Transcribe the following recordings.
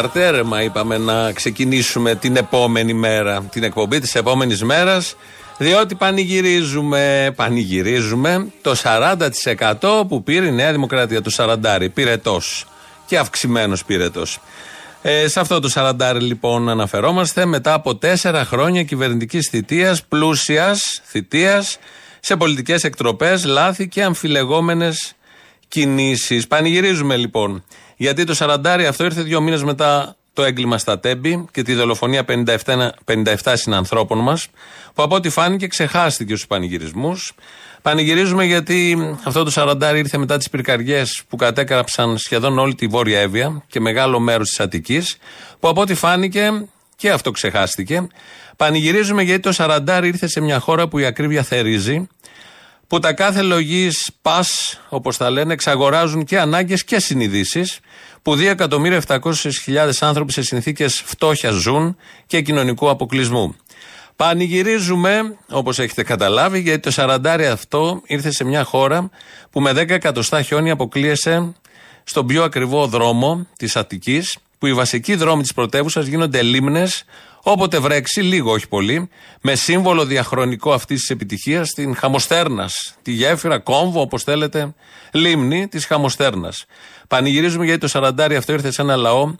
καρτέρεμα είπαμε να ξεκινήσουμε την επόμενη μέρα, την εκπομπή της επόμενης μέρας, διότι πανηγυρίζουμε, πανηγυρίζουμε το 40% που πήρε η Νέα Δημοκρατία, το 40 πυρετός και αυξημένος πυρετός. Ε, σε αυτό το 40 λοιπόν αναφερόμαστε μετά από τέσσερα χρόνια κυβερνητικής θητείας, πλούσιας θητείας, σε πολιτικές εκτροπές, λάθη και αμφιλεγόμενες κινήσεις. Πανηγυρίζουμε λοιπόν. Γιατί το 40 αυτό ήρθε δύο μήνες μετά το έγκλημα στα Τέμπη και τη δολοφονία 57, 57 συνανθρώπων μας, που από ό,τι φάνηκε ξεχάστηκε στους πανηγυρισμούς. Πανηγυρίζουμε γιατί αυτό το 40 ήρθε μετά τις πυρκαγιές που κατέκραψαν σχεδόν όλη τη Βόρεια Εύβοια και μεγάλο μέρος της Αττικής, που από ό,τι φάνηκε και αυτό ξεχάστηκε. Πανηγυρίζουμε γιατί το 40 ήρθε σε μια χώρα που η ακρίβεια θερίζει, που τα κάθε λογής πας, όπως τα λένε, εξαγοράζουν και ανάγκες και συνειδήσεις, που 2.700.000 άνθρωποι σε συνθήκες φτώχεια ζουν και κοινωνικού αποκλεισμού. Πανηγυρίζουμε, όπως έχετε καταλάβει, γιατί το 40 αυτό ήρθε σε μια χώρα που με 10 εκατοστά χιόνι αποκλείεσαι στον πιο ακριβό δρόμο της Αττικής, που οι βασικοί δρόμοι της πρωτεύουσας γίνονται λίμνες όποτε βρέξει, λίγο όχι πολύ, με σύμβολο διαχρονικό αυτής της επιτυχίας την Χαμοστέρνας, τη γέφυρα, κόμβο, όπως θέλετε, λίμνη της Χαμοστέρνας. Πανηγυρίζουμε γιατί το 40 αυτό ήρθε σε ένα λαό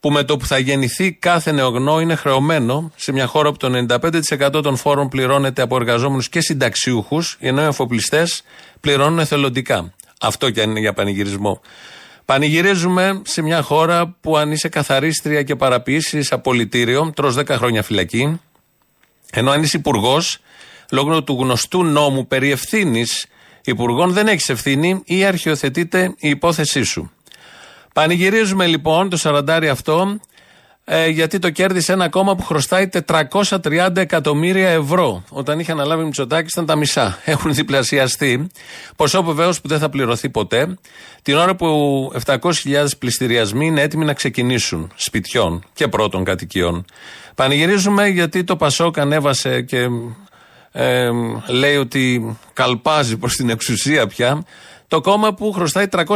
που με το που θα γεννηθεί κάθε νεογνώ είναι χρεωμένο σε μια χώρα που το 95% των φόρων πληρώνεται από εργαζόμενους και συνταξιούχους, ενώ οι εφοπλιστές πληρώνουν εθελοντικά. Αυτό και αν είναι για πανηγυρισμό. Πανηγυρίζουμε σε μια χώρα που αν είσαι καθαρίστρια και παραποιήσει απολυτήριο, τρως 10 χρόνια φυλακή, ενώ αν είσαι υπουργός, λόγω του γνωστού νόμου περί ευθύνης υπουργών, δεν έχεις ευθύνη ή αρχιοθετείται η υπόθεσή σου. Πανηγυρίζουμε λοιπόν το 40 αυτό, ε, γιατί το κέρδισε ένα κόμμα που χρωστάει 430 εκατομμύρια ευρώ. Όταν είχε αναλάβει η Μητσοτάκης ήταν τα μισά. Έχουν διπλασιαστεί. Ποσό βεβαίως που δεν θα πληρωθεί ποτέ. Την ώρα που 700.000 πληστηριασμοί είναι έτοιμοι να ξεκινήσουν σπιτιών και πρώτων κατοικιών. Πανηγυρίζουμε γιατί το Πασόκ ανέβασε και ε, λέει ότι καλπάζει προς την εξουσία πια το κόμμα που χρωστάει 362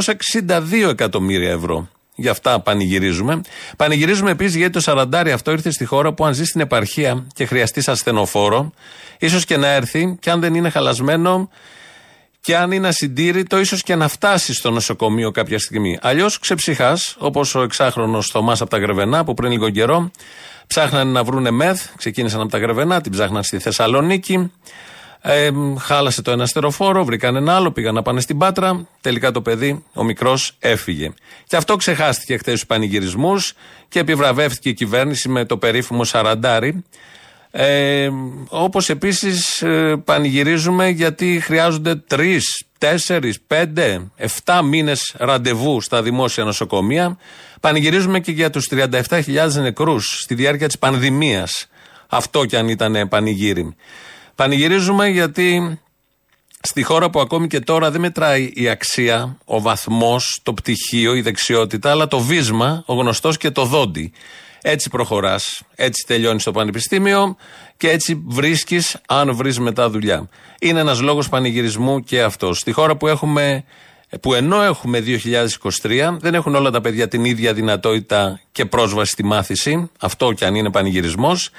εκατομμύρια ευρώ. Γι' αυτά πανηγυρίζουμε. Πανηγυρίζουμε επίσης γιατί το 40 αυτό ήρθε στη χώρα που αν ζει στην επαρχία και χρειαστείς ασθενοφόρο, ίσως και να έρθει και αν δεν είναι χαλασμένο και αν είναι ασυντήρητο, ίσως και να φτάσει στο νοσοκομείο κάποια στιγμή. Αλλιώς ξεψυχάς, όπως ο εξάχρονος Θωμάς από τα Γρεβενά που πριν λίγο καιρό ψάχνανε να βρούνε μεθ, ξεκίνησαν από τα Γρεβενά, την ψάχναν στη Θεσσαλονίκη. Ε, χάλασε το ένα στεροφόρο, βρήκαν ένα άλλο, πήγαν να πάνε στην Πάτρα. Τελικά το παιδί, ο μικρός, έφυγε. Και αυτό ξεχάστηκε χθες στους πανηγυρισμούς και επιβραβεύτηκε η κυβέρνηση με το περίφημο Σαραντάρι. Ε, Όπως επίσης ε, πανηγυρίζουμε γιατί χρειάζονται τρεις, τέσσερις, πέντε, εφτά μήνες ραντεβού στα δημόσια νοσοκομεία. Πανηγυρίζουμε και για τους 37.000 νεκρούς στη διάρκεια της πανδημίας. Αυτό κι αν ήταν πανηγύρι. Πανηγυρίζουμε γιατί στη χώρα που ακόμη και τώρα δεν μετράει η αξία, ο βαθμός, το πτυχίο, η δεξιότητα, αλλά το βίσμα, ο γνωστός και το δόντι. Έτσι προχωράς. Έτσι τελειώνεις το πανεπιστήμιο και έτσι βρίσκεις, αν βρεις μετά δουλειά. Είναι ένας λόγος πανηγυρισμού και αυτός. Στη χώρα που έχουμε που ενώ έχουμε 2023, δεν έχουν όλα τα παιδιά την ίδια δυνατότητα και πρόσβαση στη μάθηση. Αυτό κι αν είναι πανηγυρισμός.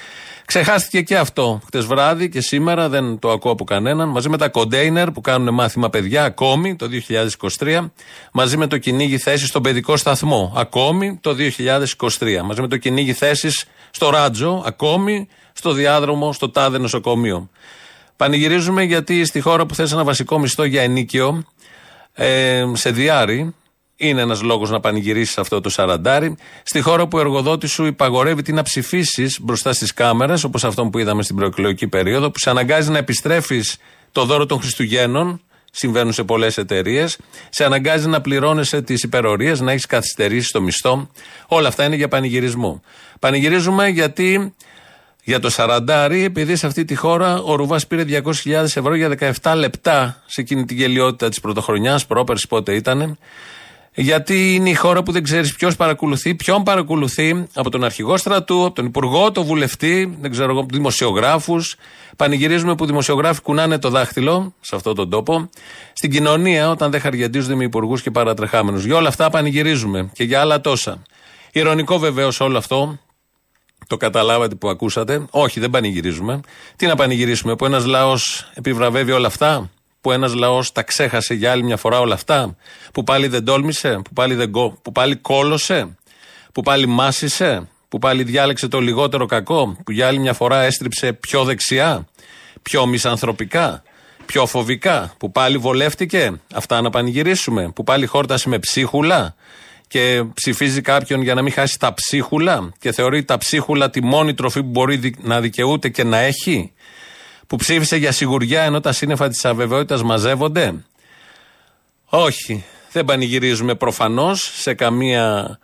Ξεχάστηκε και αυτό χτες βράδυ και σήμερα, δεν το ακούω από κανέναν. Μαζί με τα κοντέινερ που κάνουν μάθημα παιδιά ακόμη το 2023, μαζί με το κυνήγι θέση στον παιδικό σταθμό ακόμη το 2023, μαζί με το κυνήγι θέση στο Ράτζο ακόμη στο διάδρομο στο τάδε νοσοκομείο. Πανηγυρίζουμε γιατί στη χώρα που θες ένα βασικό μισθό για ενίκιο, ε, σε διάρρη, είναι ένας λόγος να πανηγυρίσεις αυτό το σαραντάρι. Στη χώρα που ο εργοδότης σου υπαγορεύει τι να ψηφίσεις μπροστά στις κάμερες, όπως αυτό που είδαμε στην προεκλογική περίοδο, που σε αναγκάζει να επιστρέφεις το δώρο των Χριστουγέννων, συμβαίνουν σε πολλές εταιρείες, σε αναγκάζει να πληρώνεσαι τις υπερορίες, να έχεις καθυστερήσει στο μισθό. Όλα αυτά είναι για πανηγυρισμό. Πανηγυρίζουμε γιατί για το Σαραντάρι, επειδή σε αυτή τη χώρα ο Ρουβάς πήρε 200.000 ευρώ για 17 λεπτά σε εκείνη την γελιότητα της πρωτοχρονιάς, πρόπερση πότε ήταν. Γιατί είναι η χώρα που δεν ξέρεις ποιος παρακολουθεί, ποιον παρακολουθεί από τον αρχηγό στρατού, από τον υπουργό, τον βουλευτή, δεν ξέρω εγώ, δημοσιογράφους. Πανηγυρίζουμε που δημοσιογράφοι κουνάνε το δάχτυλο σε αυτόν τον τόπο. Στην κοινωνία, όταν δεν χαριαντίζονται με υπουργούς και παρατρεχάμενους. Για όλα αυτά πανηγυρίζουμε και για άλλα τόσα. Ηρωνικό βεβαίως όλο αυτό, το καταλάβατε που ακούσατε. Όχι, δεν πανηγυρίζουμε. Τι να πανηγυρίσουμε, που ένας λαός επιβραβεύει όλα αυτά, που ένας λαός τα ξέχασε για άλλη μια φορά όλα αυτά, που πάλι δεν τόλμησε, που πάλι, δεν, που πάλι κόλωσε, που πάλι μάσησε, που πάλι διάλεξε το λιγότερο κακό, που για άλλη μια φορά έστριψε πιο δεξιά, πιο μισανθρωπικά, πιο φοβικά, που πάλι βολεύτηκε. Αυτά να πανηγυρίσουμε, που πάλι χόρτασε με ψίχουλα, και ψηφίζει κάποιον για να μην χάσει τα ψίχουλα και θεωρεί τα ψίχουλα τη μόνη τροφή που μπορεί να δικαιούται και να έχει. Που ψήφισε για σιγουριά ενώ τα σύννεφα της αβεβαιότητας μαζεύονται. Όχι. Δεν πανηγυρίζουμε προφανώς σε καμία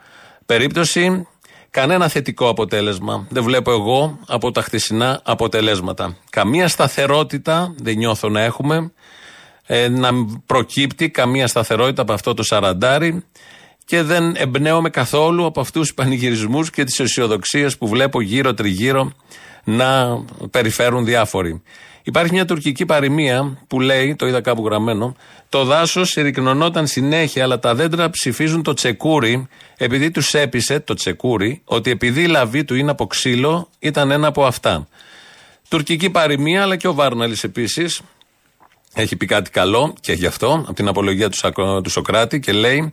περίπτωση κανένα θετικό αποτέλεσμα. Δεν βλέπω εγώ από τα χτεσινά αποτελέσματα. Καμία σταθερότητα δεν νιώθω να έχουμε. Ε, να προκύπτει καμία σταθερότητα από αυτό το σαραντάρι και δεν εμπνέομαι καθόλου από αυτούς τους πανηγυρισμούς και τις αισιοδοξίες που βλέπω γύρω τριγύρω να περιφέρουν διάφοροι. Υπάρχει μια τουρκική παροιμία που λέει, το είδα κάπου γραμμένο, το δάσος συρρυκνωνόταν συνέχεια, αλλά τα δέντρα ψηφίζουν το τσεκούρι, επειδή τους έπεισε το τσεκούρι, ότι επειδή η λαβή του είναι από ξύλο, ήταν ένα από αυτά. Τουρκική παροιμία, αλλά και ο Βάρναλης επίσης, έχει πει κάτι καλό και γι' αυτό, από την απολογία του, του Σοκράτη και λέει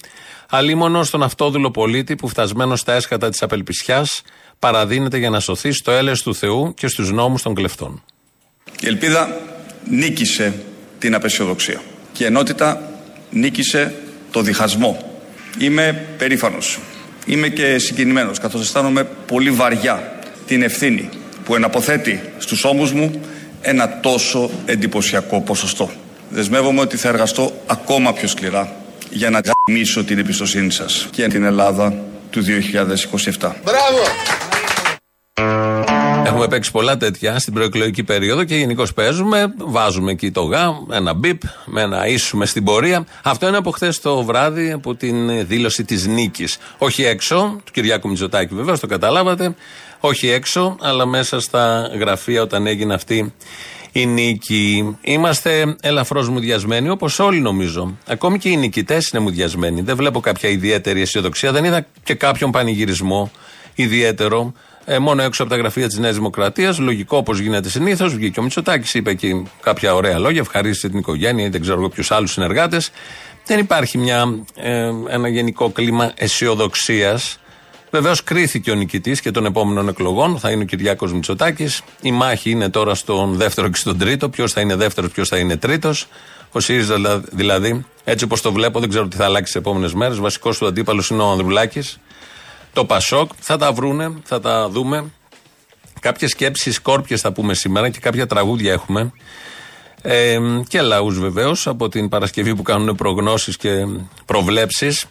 Αλίμονο στον αυτόδουλο πολίτη που φτασμένο στα έσχατα της απελπισιάς παραδίνεται για να σωθεί στο έλεος του Θεού και στους νόμους των κλεφτών. Η ελπίδα νίκησε την απεσιοδοξία και η ενότητα νίκησε το διχασμό. Είμαι περήφανος. Είμαι και συγκινημένος καθώς αισθάνομαι πολύ βαριά την ευθύνη που εναποθέτει στους ώμους μου ένα τόσο εντυπωσιακό ποσοστό. Δεσμεύομαι ότι θα εργαστώ ακόμα πιο σκληρά για να γαμίσω την εμπιστοσύνη σας και την Ελλάδα του 2027. Μπράβο! Έχουμε παίξει πολλά τέτοια στην προεκλογική περίοδο και γενικώ παίζουμε. Βάζουμε εκεί το γα, ένα μπιπ, με ένα ίσουμε στην πορεία. Αυτό είναι από χθες το βράδυ, από την δήλωση της νίκης. Όχι έξω, του Κυριάκου Μητσοτάκη βεβαίως, το καταλάβατε. Όχι έξω, αλλά μέσα στα γραφεία όταν έγινε αυτή η νίκη. Είμαστε ελαφρώς μουδιασμένοι, όπως όλοι νομίζω. Ακόμη και οι νικητές είναι μουδιασμένοι. Δεν βλέπω κάποια ιδιαίτερη αισιοδοξία. Δεν είδα και κάποιον πανηγυρισμό ιδιαίτερο. Ε, μόνο έξω από τα γραφεία της Νέας Δημοκρατίας, λογικό όπως γίνεται συνήθως, βγήκε ο Μητσοτάκης, είπε εκεί κάποια ωραία λόγια, ευχαρίστησε την οικογένεια ή δεν ξέρω εγώ ποιους άλλους συνεργάτες. Δεν υπάρχει μια, ε, ένα γενικό κλίμα αισιοδοξίας. Βεβαίως κρίθηκε ο νικητής και των επόμενων εκλογών. Θα είναι ο Κυριάκος Μητσοτάκης. Η μάχη είναι τώρα στον δεύτερο και στον τρίτο. Ποιος θα είναι δεύτερος, ποιος θα είναι τρίτος. Ο ΣΥΡΙΖΑ δηλαδή, έτσι όπως το βλέπω, δεν ξέρω τι θα αλλάξει τις επόμενες μέρες. Βασικός του αντίπαλος είναι ο Ανδρουλάκης. Το Πασόκ. Θα τα βρούνε, θα τα δούμε. Κάποιες σκέψεις σκόρπιε θα πούμε σήμερα και κάποια τραγούδια έχουμε. Ε, και λαούς βεβαίως από την Παρασκευή που κάνουν προγνώσεις και προβλέψεις.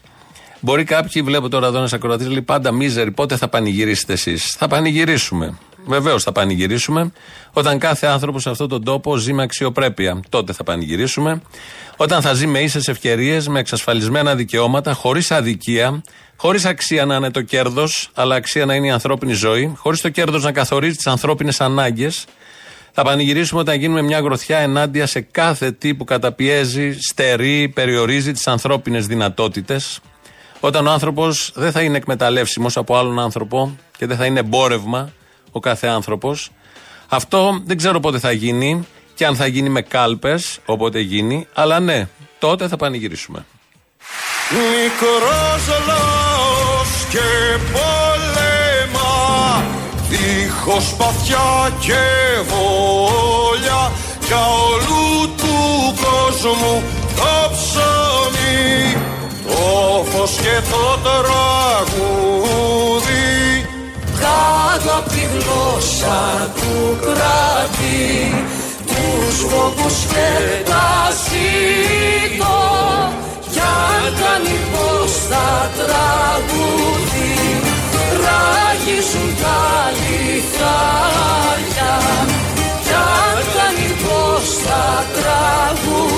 Μπορεί κάποιοι, βλέπω τώρα εδώ ένας ακροατής, λέει πάντα μίζερη, πότε θα πανηγυρίσετε εσείς; Θα πανηγυρίσουμε. Βεβαίως θα πανηγυρίσουμε. Όταν κάθε άνθρωπος σε αυτόν τον τόπο ζει με αξιοπρέπεια, τότε θα πανηγυρίσουμε. Όταν θα ζει με ίσες ευκαιρίες, με εξασφαλισμένα δικαιώματα, χωρίς αδικία, χωρίς αξία να είναι το κέρδος, αλλά αξία να είναι η ανθρώπινη ζωή, χωρίς το κέρδος να καθορίζει τις ανθρώπινες ανάγκες. Θα πανηγυρίσουμε όταν γίνουμε μια γροθιά ενάντια σε κάθε τι που καταπιέζει, στερεί, περιορίζει τις ανθρώπινες δυνατότητες. Όταν ο άνθρωπος δεν θα είναι εκμεταλλεύσιμος από άλλον άνθρωπο και δεν θα είναι εμπόρευμα ο κάθε άνθρωπος. Αυτό δεν ξέρω πότε θα γίνει και αν θα γίνει με κάλπες, όποτε γίνει, αλλά ναι, τότε θα πανηγυρίσουμε. Μικρός λαός και πολέμα Δίχως παθιά και βόλια Για όλου του κόσμου το ψωμί Το φως και το τραγούδι Κάτω απ' τη γλώσσα του κράτη Τους φόβους και τα ζήτω. Κι αν κάνει πως θα τραγούδι Ράγιζουν τα λιθάρια. Κι αν κάνει πως θα τραγούδι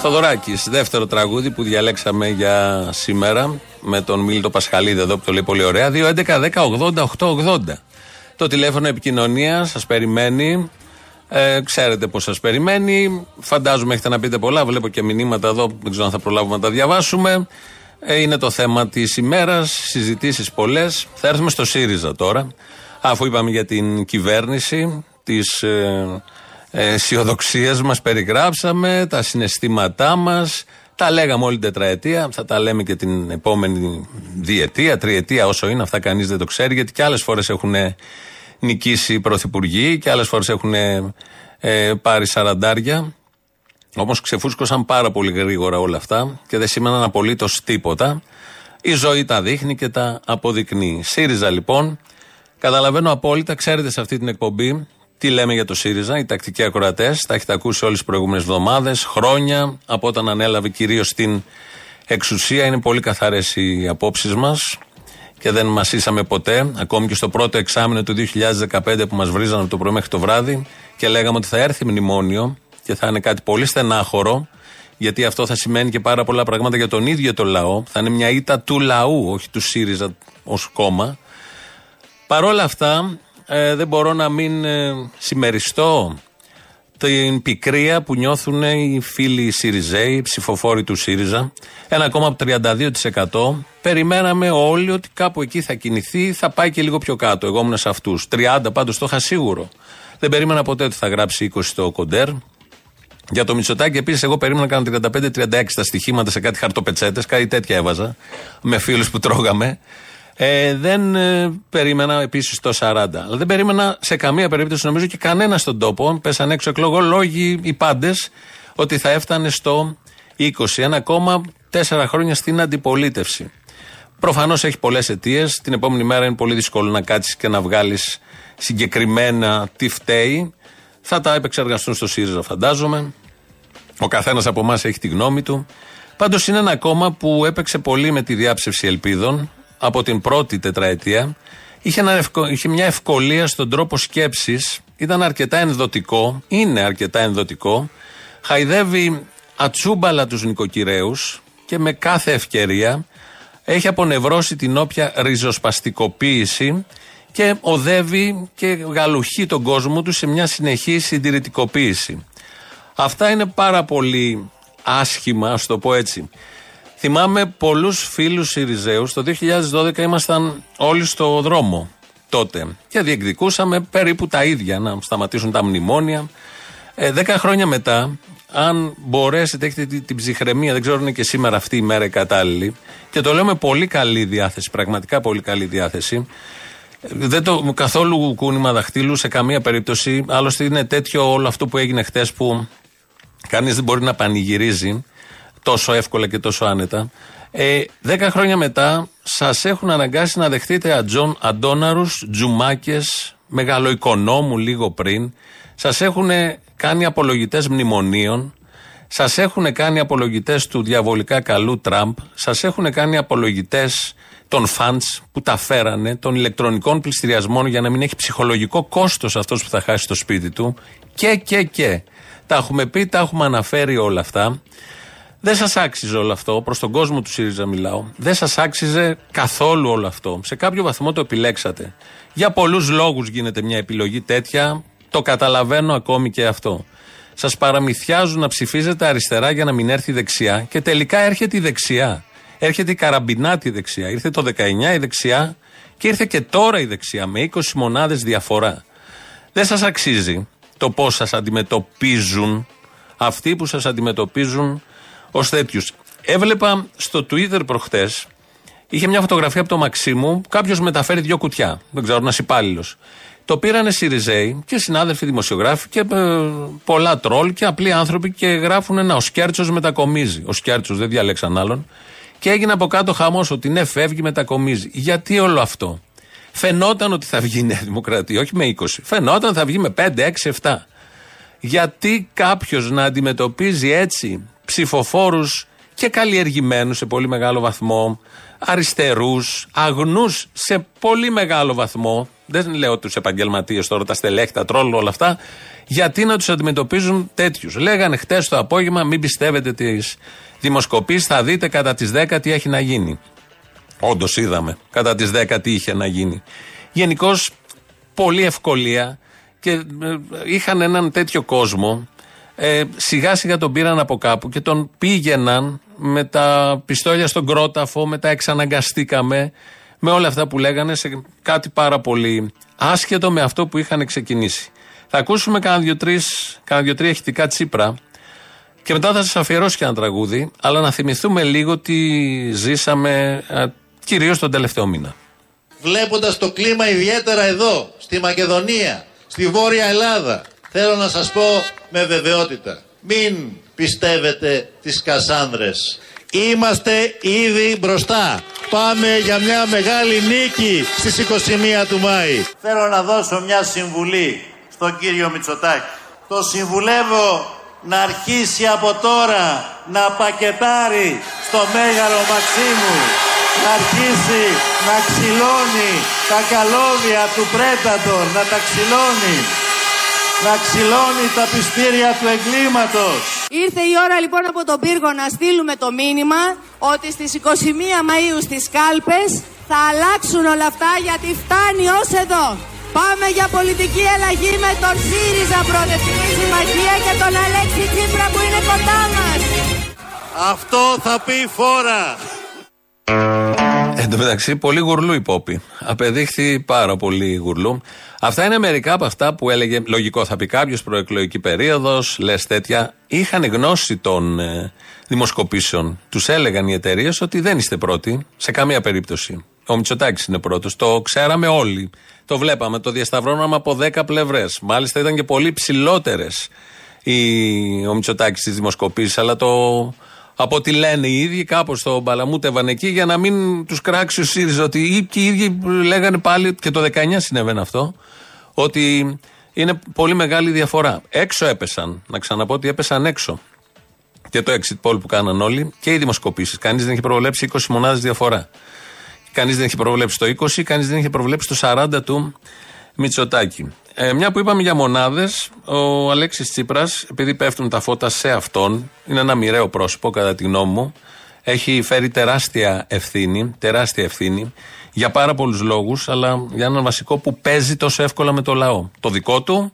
Θοδωράκης, δεύτερο τραγούδι που διαλέξαμε για σήμερα με τον Μίλτο Πασχαλίδη εδώ που το λέει πολύ ωραία. 2.11.10.80.880. Το τηλέφωνο επικοινωνία σας περιμένει. Ε, ξέρετε πώ σας περιμένει. Φαντάζομαι έχετε να πείτε πολλά. Βλέπω και μηνύματα εδώ. Δεν ξέρω αν θα προλάβουμε να τα διαβάσουμε. Ε, είναι το θέμα της ημέρας. Συζητήσεις πολλές. Θα έρθουμε στο ΣΥΡΙΖΑ τώρα. Αφού είπαμε για την κυβέρνηση, τι ε, ε, αισιοδοξίες μας περιγράψαμε, τα συναισθήματά μας. Τα λέγαμε όλη την τετραετία, θα τα λέμε και την επόμενη διετία, τριετία, όσο είναι, αυτά κανείς δεν το ξέρει, γιατί και άλλες φορές έχουν νικήσει πρωθυπουργοί και άλλες φορές έχουν ε, πάρει σαραντάρια. Όμως ξεφούσκωσαν πάρα πολύ γρήγορα όλα αυτά και δεν σήμαιναν απολύτως τίποτα. Η ζωή τα δείχνει και τα αποδεικνύει. ΣΥΡΙΖΑ λοιπόν, καταλαβαίνω απόλυτα, ξέρετε σε αυτή την εκπομπή τι λέμε για το ΣΥΡΙΖΑ, οι τακτικοί ακροατές. Τα έχετε ακούσει όλες τις προηγούμενες εβδομάδες, χρόνια, από όταν ανέλαβε κυρίως την εξουσία. Είναι πολύ καθαρές οι απόψεις μας και δεν μασίσαμε ποτέ. Ακόμη και στο πρώτο εξάμεινο του 2015 που μας βρίζανε από το πρωί μέχρι το βράδυ και λέγαμε ότι θα έρθει μνημόνιο και θα είναι κάτι πολύ στενάχωρο, γιατί αυτό θα σημαίνει και πάρα πολλά πράγματα για τον ίδιο το λαό. Θα είναι μια ήττα του λαού, όχι του ΣΥΡΙΖΑ ως κόμμα. Παρόλα αυτά, ε, δεν μπορώ να μην ε, συμμεριστώ την πικρία που νιώθουν οι φίλοι ΣΥΡΙΖΕΙ, οι ψηφοφόροι του ΣΥΡΙΖΑ. Ένα κόμμα από 32%. Περιμέναμε όλοι ότι κάπου εκεί θα κινηθεί, θα πάει και λίγο πιο κάτω. Εγώ ήμουν σε αυτούς. 30 πάντως το είχα σίγουρο. Δεν περίμενα ποτέ ότι θα γράψει 20 το κοντέρ. Για το Μητσοτάκι επίσης, εγώ περίμενα να κάνω 35-36 τα στοιχήματα σε κάτι χαρτοπετσέτες, κάτι τέτοια έβαζα. Με φίλους που τρώγαμε. Ε, δεν ε, περίμενα επίσης το 40. Αλλά δεν περίμενα σε καμία περίπτωση, νομίζω και κανένα στον τόπο, πέσαν έξω εκλογολόγοι οι πάντες, ότι θα έφτανε στο 20. Ένα κόμμα τέσσερα χρόνια στην αντιπολίτευση. Προφανώς έχει πολλές αιτίες. Την επόμενη μέρα είναι πολύ δύσκολο να κάτσεις και να βγάλεις συγκεκριμένα τι φταίει. Θα τα επεξεργαστούν στο ΣΥΡΙΖΑ, φαντάζομαι. Ο καθένας από εμάς έχει τη γνώμη του. Πάντως είναι ένα κόμμα που έπαιξε πολύ με τη διάψευση ελπίδων από την πρώτη τετραετία. Είχε, ένα είχε μια ευκολία στον τρόπο σκέψης. Ήταν αρκετά ενδοτικό. Είναι αρκετά ενδοτικό. Χαϊδεύει ατσούμπαλα τους νοικοκυρέους και με κάθε ευκαιρία έχει απονευρώσει την όποια ριζοσπαστικοποίηση και οδεύει και γαλουχεί τον κόσμο του σε μια συνεχή συντηρητικοποίηση. Αυτά είναι πάρα πολύ άσχημα, ας το πω έτσι. Θυμάμαι πολλούς φίλους Σιριζέου. Το 2012 ήμασταν όλοι στο δρόμο τότε και διεκδικούσαμε περίπου τα ίδια να σταματήσουν τα μνημόνια. Ε, δέκα χρόνια μετά, αν μπορέσετε, έχετε την ψυχραιμία, δεν ξέρω αν είναι και σήμερα αυτή η μέρα η κατάλληλη, και το λέω με πολύ καλή διάθεση, πραγματικά πολύ καλή διάθεση. Δεν το καθόλου κούνημα δαχτύλου σε καμία περίπτωση. Άλλωστε είναι τέτοιο όλο αυτό που έγινε χτες που κανείς δεν μπορεί να πανηγυρίζει τόσο εύκολα και τόσο άνετα. Ε, δέκα χρόνια μετά σας έχουν αναγκάσει να δεχτείτε ατζον, αντόναρου, τζουμάκες, μεγαλοοικονόμου λίγο πριν. Σας έχουν κάνει απολογητές μνημονίων. Σας έχουν κάνει απολογητές του διαβολικά καλού Τραμπ, σας έχουν κάνει απολογητές των φαντς που τα φέρανε, των ηλεκτρονικών πληστηριασμών για να μην έχει ψυχολογικό κόστος αυτός που θα χάσει το σπίτι του. Και, και, και. Τα έχουμε πει, τα έχουμε αναφέρει όλα αυτά. Δεν σας άξιζε όλο αυτό. Προς τον κόσμο του ΣΥΡΙΖΑ μιλάω. Δεν σας άξιζε καθόλου όλο αυτό. Σε κάποιο βαθμό το επιλέξατε. Για πολλούς λόγους γίνεται μια επιλογή τέτοια. Το καταλαβαίνω ακόμη και αυτό. Σας παραμυθιάζουν να ψηφίζετε αριστερά για να μην έρθει η δεξιά. Και τελικά έρχεται η δεξιά. Έρχεται η καραμπινάτη δεξιά. Ήρθε το 19 η δεξιά και ήρθε και τώρα η δεξιά με 20 μονάδες διαφορά. Δεν σας αξίζει το πώς σας αντιμετωπίζουν αυτοί που σας αντιμετωπίζουν ως τέτοιους. Έβλεπα στο Twitter προχτές, είχε μια φωτογραφία από το Μαξίμου, κάποιος μεταφέρει δύο κουτιά. Δεν ξέρω, ένας υπάλληλος. Το πήρανε Σιριζέοι και συνάδελφοι δημοσιογράφοι και ε, πολλά τρόλ και απλοί άνθρωποι και γράφουν ένα ο Σκέρτσος μετακομίζει. Ο Σκέρτσος δεν διαλέξαν άλλον. Και έγινε από κάτω χαμός ότι ναι, φεύγει, μετακομίζει. Γιατί όλο αυτό; Φαινόταν ότι θα βγει η Νέα Δημοκρατία, όχι με 20. Φαινόταν ότι θα βγει με 5, 6, 7. Γιατί κάποιος να αντιμετωπίζει έτσι ψηφοφόρους και καλλιεργημένους σε πολύ μεγάλο βαθμό, αριστερούς, αγνούς σε πολύ μεγάλο βαθμό. Δεν λέω τους επαγγελματίες τώρα, τα στελέχη, τα τρόλ, όλα αυτά. Γιατί να τους αντιμετωπίζουν τέτοιους; Λέγανε χτες το απόγευμα, μην πιστεύετε τις δημοσκοπήσεις, θα δείτε κατά τις 10 τι έχει να γίνει. Όντως είδαμε κατά τις 10 τι είχε να γίνει. Γενικώς πολύ ευκολία και ε, είχαν έναν τέτοιο κόσμο ε, σιγά σιγά τον πήραν από κάπου και τον πήγαιναν με τα πιστόλια στον κρόταφο, με τα εξαναγκαστήκαμε, με όλα αυτά που λέγανε σε κάτι πάρα πολύ άσχετο με αυτό που είχαν ξεκινήσει. Θα ακούσουμε κάνα δύο-τρία δύο, ηχητικά τσίπρα και μετά θα σας αφιερώσω και ένα τραγούδι, αλλά να θυμηθούμε λίγο τι ζήσαμε κυρίως τον τελευταίο μήνα. Βλέποντας το κλίμα ιδιαίτερα εδώ, στη Μακεδονία, στη Βόρεια Ελλάδα, θέλω να σας πω με βεβαιότητα. Μην πιστεύετε τις Κασάνδρες. Είμαστε ήδη μπροστά. Πάμε για μια μεγάλη νίκη στις 21 του Μάη. Θέλω να δώσω μια συμβουλή στον κύριο Μητσοτάκη. Το συμβουλεύω να αρχίσει από τώρα να πακετάρει στο Μέγαρο Μαξίμου να αρχίσει να ξυλώνει τα καλώδια του Πρέτατορ, να τα ξυλώνει να ξυλώνει τα πιστήρια του εγκλήματος. Ήρθε η ώρα λοιπόν από τον πύργο να στείλουμε το μήνυμα ότι στις 21 Μαΐου στις κάλπες θα αλλάξουν όλα αυτά γιατί φτάνει ως εδώ. Πάμε για πολιτική αλλαγή με τον ΣΥΡΙΖΑ Προοδευτική Συμμαχία και τον Αλέξη Τσίπρα που είναι κοντά μας. Αυτό θα πει φόρα. Εν τω μεταξύ, πολύ γουρλού η Πόπη. Απεδείχθη πάρα πολύ γουρλού. Αυτά είναι μερικά από αυτά που έλεγε. Λογικό θα πει κάποιος, προεκλογική περίοδος, λες τέτοια. Είχαν γνώση των ε, δημοσκοπήσεων. Τους έλεγαν οι εταιρείες ότι δεν είστε πρώτοι, σε καμία περίπτωση. Ο Μητσοτάκης είναι πρώτος. Το ξέραμε όλοι. Το βλέπαμε, το διασταυρώναμε από 10 πλευρές. Μάλιστα ήταν και πολύ ψηλότερες ο Μητσοτάκης στις δημοσκοπήσεις, αλλά το από ό,τι λένε οι ίδιοι, κάπως το μπαλαμούτευαν εκεί για να μην τους κράξει ο ΣΥΡΙΖΑ. Ότι και οι ίδιοι λέγανε πάλι, και το 19 συνέβαινε αυτό, ότι είναι πολύ μεγάλη διαφορά. Έξω έπεσαν. Να ξαναπώ ότι έπεσαν έξω. Και το exit poll που κάναν όλοι και οι δημοσκοπήσεις. Κανείς δεν έχει προβλέψει 20 μονάδες διαφορά. Κανείς δεν έχει προβλέψει το 20, κανείς δεν έχει προβλέψει το 40 του Μητσοτάκη. Ε, μια που είπαμε για μονάδες, ο Αλέξης Τσίπρας, επειδή πέφτουν τα φώτα σε αυτόν, είναι ένα μοιραίο πρόσωπο κατά τη γνώμη μου. Έχει φέρει τεράστια ευθύνη, τεράστια ευθύνη για πάρα πολλούς λόγους, αλλά για έναν βασικό που παίζει τόσο εύκολα με το λαό. Το δικό του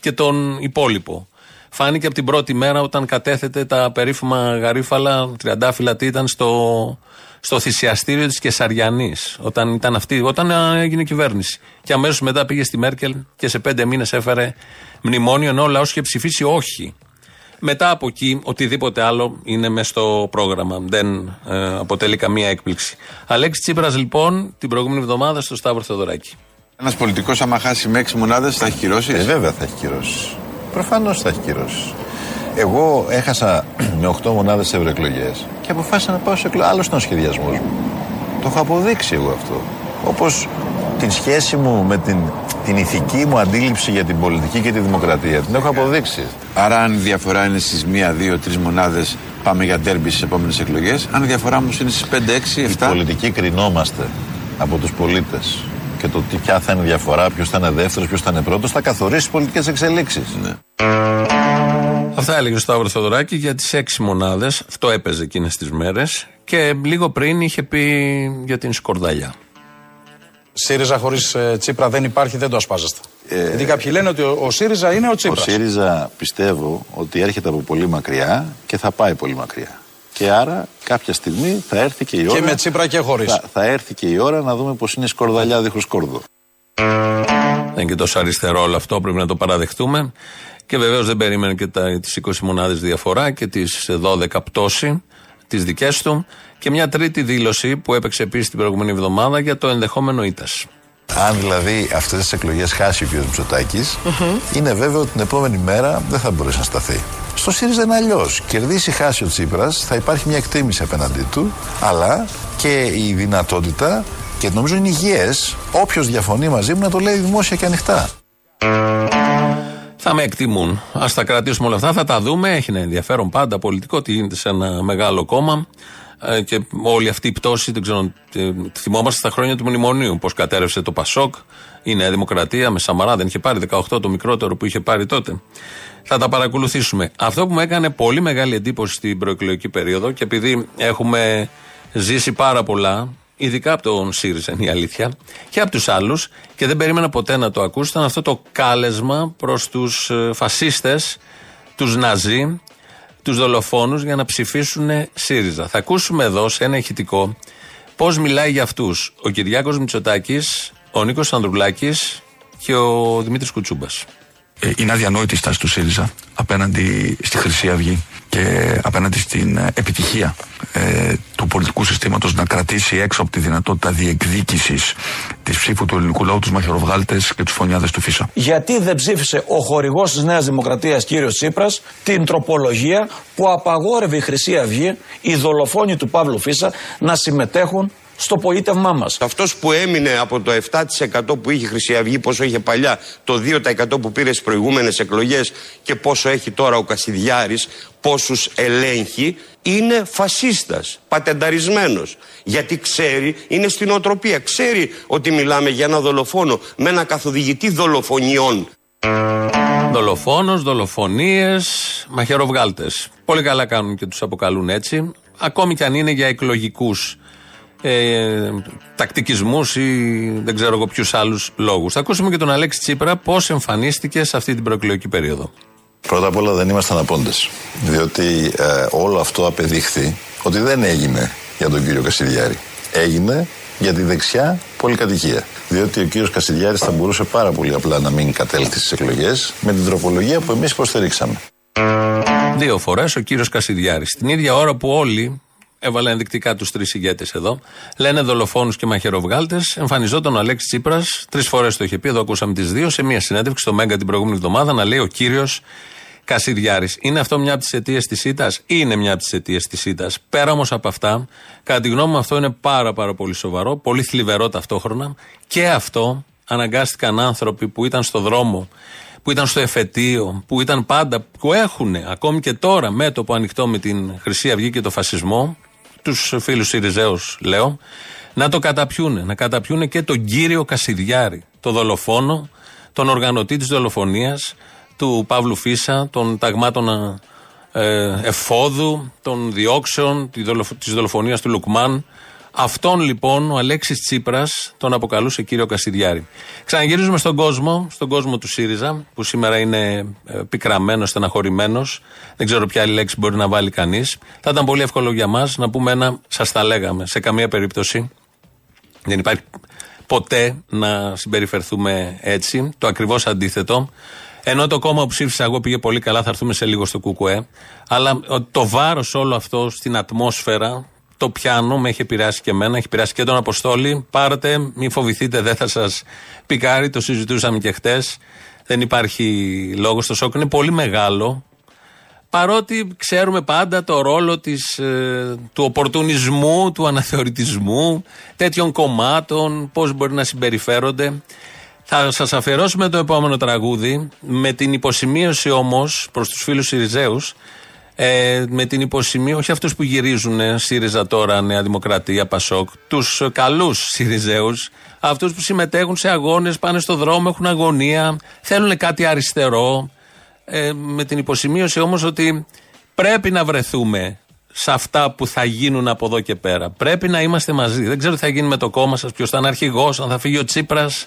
και τον υπόλοιπο. Φάνηκε από την πρώτη μέρα όταν κατέθετε τα περίφημα γαρίφαλα, τριαντάφυλλα τι ήταν στο στο θυσιαστήριο της Κεσαριανής, όταν ήταν αυτή, όταν έγινε κυβέρνηση. Και αμέσως μετά πήγε στη Μέρκελ και σε πέντε μήνες έφερε μνημόνιο, ενώ ο λαός είχε ψηφίσει όχι. Μετά από εκεί, οτιδήποτε άλλο είναι μέσα στο πρόγραμμα. Δεν ε, αποτελεί καμία έκπληξη. Αλέξης Τσίπρας, λοιπόν, την προηγούμενη εβδομάδα στο Σταύρο Θεοδωράκη. Ένας πολιτικός, άμα χάσει με έξι μονάδες, θα έχει κυρώσεις; Ε, βέβαια θα έχει κυρώσεις. Προφανώς θα έχει κυρώσεις. Εγώ έχασα με 8 μονάδες ευρωεκλογές και αποφάσισα να πάω σε εκλογέ. Άλλος ήταν ο σχεδιασμός μου. Το έχω αποδείξει εγώ αυτό. Όπως την σχέση μου με την την ηθική μου αντίληψη για την πολιτική και τη δημοκρατία. Την έχω αποδείξει. Άρα, αν η διαφορά είναι στις 1, 2, 3 μονάδες, πάμε για τέρμπι στις επόμενες εκλογές. Αν η διαφορά μου είναι στις 5, 6, 7. Οι πολιτικοί κρινόμαστε από τους πολίτες. Και το τι ποια θα είναι η διαφορά, ποιος θα είναι δεύτερος, ποιος θα είναι πρώτος, θα καθορίσει τις πολιτικές εξελίξεις. Ναι. Αυτά έλεγε ο Σταύρος Θοδωράκη για τις έξι μονάδες. Αυτό έπαιζε εκείνες τις μέρες. Και λίγο πριν είχε πει για την σκορδαλιά. ΣΥΡΙΖΑ χωρίς Τσίπρα δεν υπάρχει, δεν το ασπάζεστε. Ε, Γιατί κάποιοι λένε ότι ο, ο ΣΥΡΙΖΑ είναι ο Ο Τσίπρας. ΣΥΡΙΖΑ πιστεύω ότι έρχεται από πολύ μακριά και θα πάει πολύ μακριά. Και άρα κάποια στιγμή θα έρθει και η ώρα. με Τσίπρα και χωρίς. Θα, θα έρθει και η ώρα να δούμε πώ είναι η σκορδαλιά δίχως κόρδο. Δεν είναι και τόσο αριστερό όλο αυτό, πρέπει να το παραδεχτούμε. Και βεβαίως δεν περίμενε και τις 20 μονάδες διαφορά και τις 12 πτώση, τις δικές του. Και μια τρίτη δήλωση που έπαιξε επίσης την προηγούμενη εβδομάδα για το ενδεχόμενο ήττα. Αν δηλαδή αυτές τις εκλογές χάσει ο κ. μητσοτακη είναι βέβαιο ότι την επόμενη μέρα δεν θα μπορέσει να σταθεί. Στο ΣΥΡΙΖΑ είναι αλλιώς. Κερδίσει, χάσει ο Τσίπρας, θα υπάρχει μια εκτίμηση απέναντί του, αλλά και η δυνατότητα, και νομίζω είναι υγιές, όποιος διαφωνεί μαζί μου να το λέει δημόσια και ανοιχτά. Θα με εκτιμούν. Α τα κρατήσουμε όλα αυτά, θα τα δούμε. Έχει ένα ενδιαφέρον πάντα πολιτικό τι γίνεται σε ένα μεγάλο κόμμα. Ε, και όλη αυτή η πτώση, δεν ξέρω, ε, θυμόμαστε στα χρόνια του μνημονίου πώς κατέρευσε το Πασόκ, η Νέα Δημοκρατία με Σαμαρά, δεν είχε πάρει 18 το μικρότερο που είχε πάρει τότε. Θα τα παρακολουθήσουμε. Αυτό που μου έκανε πολύ μεγάλη εντύπωση στην προεκλογική περίοδο και επειδή έχουμε ζήσει πάρα πολλά, ειδικά από τον ΣΥΡΙΖΑ είναι η αλήθεια, και από τους άλλους, και δεν περίμενα ποτέ να το ακούσω, ήταν αυτό το κάλεσμα προς τους φασίστες, τους Ναζί, τους δολοφόνους για να ψηφίσουν ΣΥΡΙΖΑ. Θα ακούσουμε εδώ σε ένα ηχητικό πώς μιλάει για αυτούς ο Κυριάκος Μητσοτάκης, ο Νίκος Ανδρουλάκης και ο Δημήτρης Κουτσούμπας. Ε, είναι αδιανόητη η στάση του ΣΥΡΙΖΑ απέναντι στη Χρυσή Αυγή και απέναντι στην ε, επιτυχία ε, του πολιτικού συστήματος να κρατήσει έξω από τη δυνατότητα διεκδίκησης της ψήφου του ελληνικού λαού τους μαχαιροβγάλτες και τους φωνιάδες του ΦΙΣΑ. Γιατί δεν ψήφισε ο χορηγός της Νέας Δημοκρατίας, κύριος Τσίπρας, την τροπολογία που απαγόρευε η Χρυσή Αυγή, οι δολοφόνοι του Παύλου Φίσα, να συμμετέχουν στο πολίτευμά μας. Αυτός που έμεινε από το 7% που είχε η Χρυσή Αυγή, πόσο είχε παλιά, το 2% που πήρε στις προηγούμενες εκλογές και πόσο έχει τώρα ο Κασιδιάρης, πόσους ελέγχει, είναι φασίστας, πατενταρισμένος. Γιατί ξέρει, είναι στην οτροπία, ξέρει ότι μιλάμε για ένα δολοφόνο με ένα καθοδηγητή δολοφονιών. Δολοφόνος, δολοφονίες, μαχαιροβγάλτες. Πολύ καλά κάνουν και τους αποκαλούν έτσι. Ακόμη κι αν είναι για εκλογικούς ε, τακτικισμούς ή δεν ξέρω εγώ ποιους άλλους λόγους. Θα ακούσουμε και τον Αλέξη Τσίπρα πώς εμφανίστηκε σε αυτή την προεκλογική περίοδο. Πρώτα απ' όλα δεν ήμασταν απόντες, διότι ε, όλο αυτό απεδείχθη ότι δεν έγινε για τον κύριο Κασιδιάρη. Έγινε για τη δεξιά πολυκατοικία. Διότι ο κύριος Κασιδιάρης θα μπορούσε πάρα πολύ απλά να μην κατέλθει στις εκλογές με την τροπολογία που εμείς υποστηρίξαμε. Δύο φορές ο κύριος Κασιδιάρη. Την ίδια ώρα που όλοι έβαλα ενδεικτικά τους τρεις ηγέτες εδώ. Λένε δολοφόνους και μαχαιροβγάλτες. Εμφανιζόταν ο Αλέξης Τσίπρας. Τρεις φορές το είχε πει, εδώ ακούσαμε τις δύο, σε μια συνέντευξη στο Μέγκα την προηγούμενη εβδομάδα να λέει ο κύριος Κασιδιάρης. Είναι αυτό μια από τις αιτίες της ήττας; Είναι μια από τις αιτίες της ήττας. Πέρα όμως από αυτά, κατά τη γνώμη μου αυτό είναι πάρα, πάρα πολύ σοβαρό, πολύ θλιβερό ταυτόχρονα. Και αυτό αναγκάστηκαν άνθρωποι που ήταν στο δρόμο, που ήταν στο εφετείο, που ήταν πάντα, που έχουν ακόμη και τώρα μέτωπο ανοιχτό με την Χρυσή Αυγή και το φασισμό, τους φίλους Σιριζέους λέω, να το καταπιούνε. Να καταπιούνε και τον κύριο Κασιδιάρη, το δολοφόνο, τον οργανωτή της δολοφονίας, του Παύλου Φίσα, των ταγμάτων ε, εφόδου, των διώξεων, τη δολοφ, της δολοφονίας του Λουκμάν. Αυτόν λοιπόν ο Αλέξης Τσίπρας τον αποκαλούσε κύριο Κασιδιάρη. Ξαναγυρίζουμε στον κόσμο, στον κόσμο του ΣΥΡΙΖΑ, που σήμερα είναι ε, πικραμένος, στεναχωρημένος. Δεν ξέρω ποια άλλη λέξη μπορεί να βάλει κανείς. Θα ήταν πολύ εύκολο για μας να πούμε ένα, σας τα λέγαμε, σε καμία περίπτωση. Δεν υπάρχει ποτέ να συμπεριφερθούμε έτσι. Το ακριβώς αντίθετο. Ενώ το κόμμα που ψήφισα εγώ πήγε πολύ καλά, θα έρθουμε σε λίγο στο ΚΚΕ. Αλλά το βάρος όλο αυτό στην ατμόσφαιρα το πιάνω, με έχει επηρεάσει και εμένα, έχει επηρεάσει και τον Αποστόλη. Πάρτε, μην φοβηθείτε, δεν θα σας πικάρει. Το συζητούσαμε και χτες. Δεν υπάρχει λόγος. Το σοκ είναι πολύ μεγάλο. Παρότι ξέρουμε πάντα το ρόλο της, ε, του οπορτουνισμού, του αναθεωρητισμού, τέτοιων κομμάτων, πώς μπορεί να συμπεριφέρονται. Θα σας αφιερώσουμε το επόμενο τραγούδι με την υποσημείωση όμως προς τους φίλους Σιριζέους. Ε, με την υποσημείωση, όχι αυτούς που γυρίζουν ΣΥΡΙΖΑ τώρα, Νέα Δημοκρατία, Πασόκ, τους καλούς Σιριζέου, αυτούς που συμμετέχουν σε αγώνες, πάνε στο δρόμο, έχουν αγωνία, θέλουν κάτι αριστερό. Ε, με την υποσημείωση όμως ότι πρέπει να βρεθούμε σε αυτά που θα γίνουν από εδώ και πέρα. Πρέπει να είμαστε μαζί. Δεν ξέρω τι θα γίνει με το κόμμα σας, ποιος θα είναι αρχηγός, αν θα φύγει ο Τσίπρας.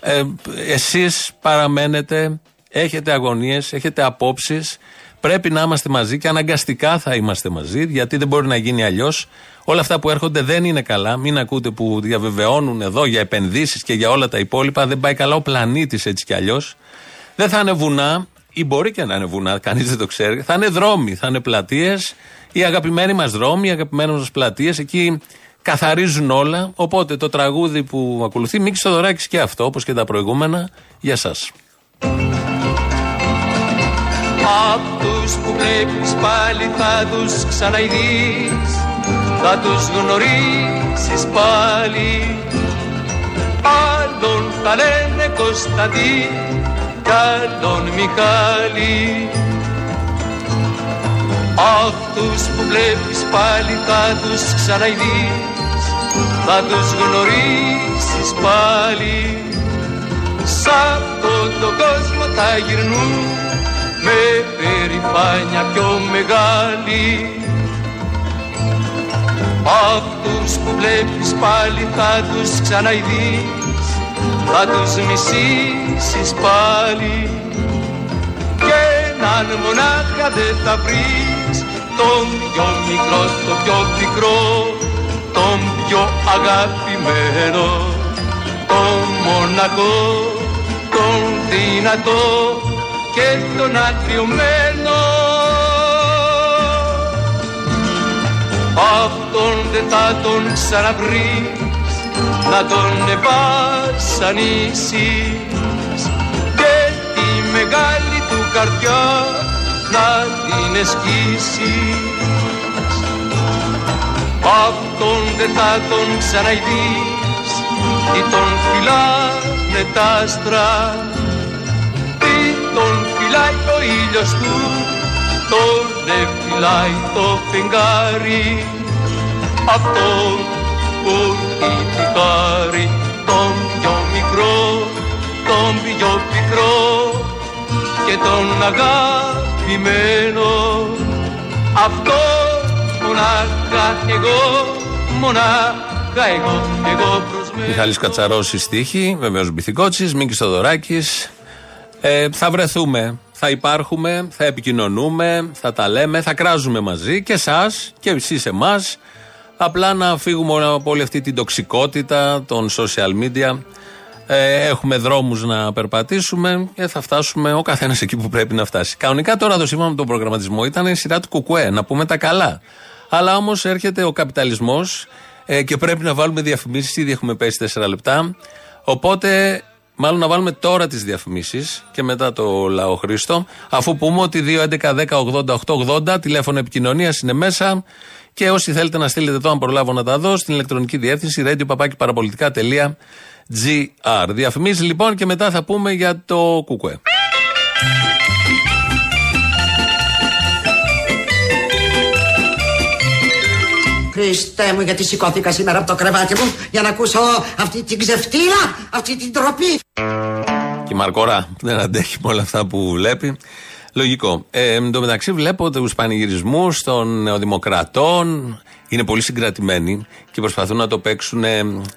Ε, Εσείς παραμένετε, έχετε αγωνίες, έχετε απόψεις. Πρέπει να είμαστε μαζί και αναγκαστικά θα είμαστε μαζί, γιατί δεν μπορεί να γίνει αλλιώς. Όλα αυτά που έρχονται δεν είναι καλά. Μην ακούτε που διαβεβαιώνουν εδώ για επενδύσεις και για όλα τα υπόλοιπα. Δεν πάει καλά ο πλανήτης έτσι κι αλλιώς. Δεν θα είναι βουνά, ή μπορεί και να είναι βουνά, κανείς δεν το ξέρει. Θα είναι δρόμοι, θα είναι πλατείες. Οι αγαπημένοι μας δρόμοι, οι αγαπημένες μας πλατείες, εκεί καθαρίζουν όλα. Οπότε το τραγούδι που ακολουθεί, Μίξ Θοδωράκης και αυτό, όπως και τα προηγούμενα, για εσά. Αυτούς που βλέπεις πάλι θα τους ξαναειδείς Θα τους γνωρίσεις πάλι. Άλλον θα λένε Κωνσταντή Κι άλλον Μιχάλη. Αυτούς που βλέπεις πάλι θα τους ξαναειδείς Θα τους γνωρίσεις πάλι. Σ' αυτόν τον κόσμο θα γυρνούν Με περηφάνεια πιο μεγάλη. Αυτούς που βλέπεις πάλι θα τους ξαναειδείς Θα τους μισήσεις πάλι. Και έναν μονάχα δεν θα βρεις Τον πιο μικρό, το πιο πικρό Τον πιο αγαπημένο. Τον μοναχό, τον δυνατό Και τον αγριωμένο Αυτόν δεν θα τον ξαναβρεις Να τον ευασανίσεις Και τη μεγάλη του καρδιά να την εσκίσεις. Αυτόν δεν θα τον ξαναειδείς Τι τον φυλάνε τα άστρα. Τι τον φυλάει ο ήλιος του Τον δεν φυλάει το φεγγάρι. Αυτόν που τη χάρη Τον πιο μικρό, τον πιο πικρό και τον αγαπημένο. Αυτό μονάχα εγώ, μονάχα εγώ, εγώ προσμένω. Μιχάλης Κατσαρός η στίχη, βεβαίως Μπιθικότσης, Μίκης Θοδωράκης. Ε, θα βρεθούμε, θα υπάρχουμε, θα επικοινωνούμε, θα τα λέμε, θα κράζουμε μαζί και εσάς και εσείς εμάς. Απλά να φύγουμε από όλη αυτή την τοξικότητα των social media. Ε, έχουμε δρόμους να περπατήσουμε και θα φτάσουμε ο καθένας εκεί που πρέπει να φτάσει. Κανονικά τώρα το σύμφωνα με τον προγραμματισμό ήταν η σειρά του Κουκουέ, να πούμε τα καλά. Αλλά όμως έρχεται ο καπιταλισμός ε, και πρέπει να βάλουμε διαφημίσεις. Ήδη έχουμε πέσει 4 λεπτά. Οπότε, μάλλον να βάλουμε τώρα τις διαφημίσεις και μετά το λαό Χρήστο. Αφού πούμε ότι 2.11.10.80.880 τηλέφωνο επικοινωνίας είναι μέσα. Και όσοι θέλετε να στείλετε εδώ, αν προλάβω να τα δω, στην ηλεκτρονική διεύθυνση radio.parapolitica.gr. Διαφημίσεις λοιπόν και μετά θα πούμε για το κουκουέ. Χριστέ μου γιατί σηκώθηκα σήμερα από το κρεβάτι μου για να ακούσω αυτή την ξεφτύλα, αυτή την τροπή. Και η Μαρκορά δεν αντέχει με όλα αυτά που βλέπει. Λογικό. Ε, εν τω μεταξύ βλέπω τους πανηγυρισμούς των νεοδημοκρατών. Είναι πολύ συγκρατημένοι και προσπαθούν να το παίξουν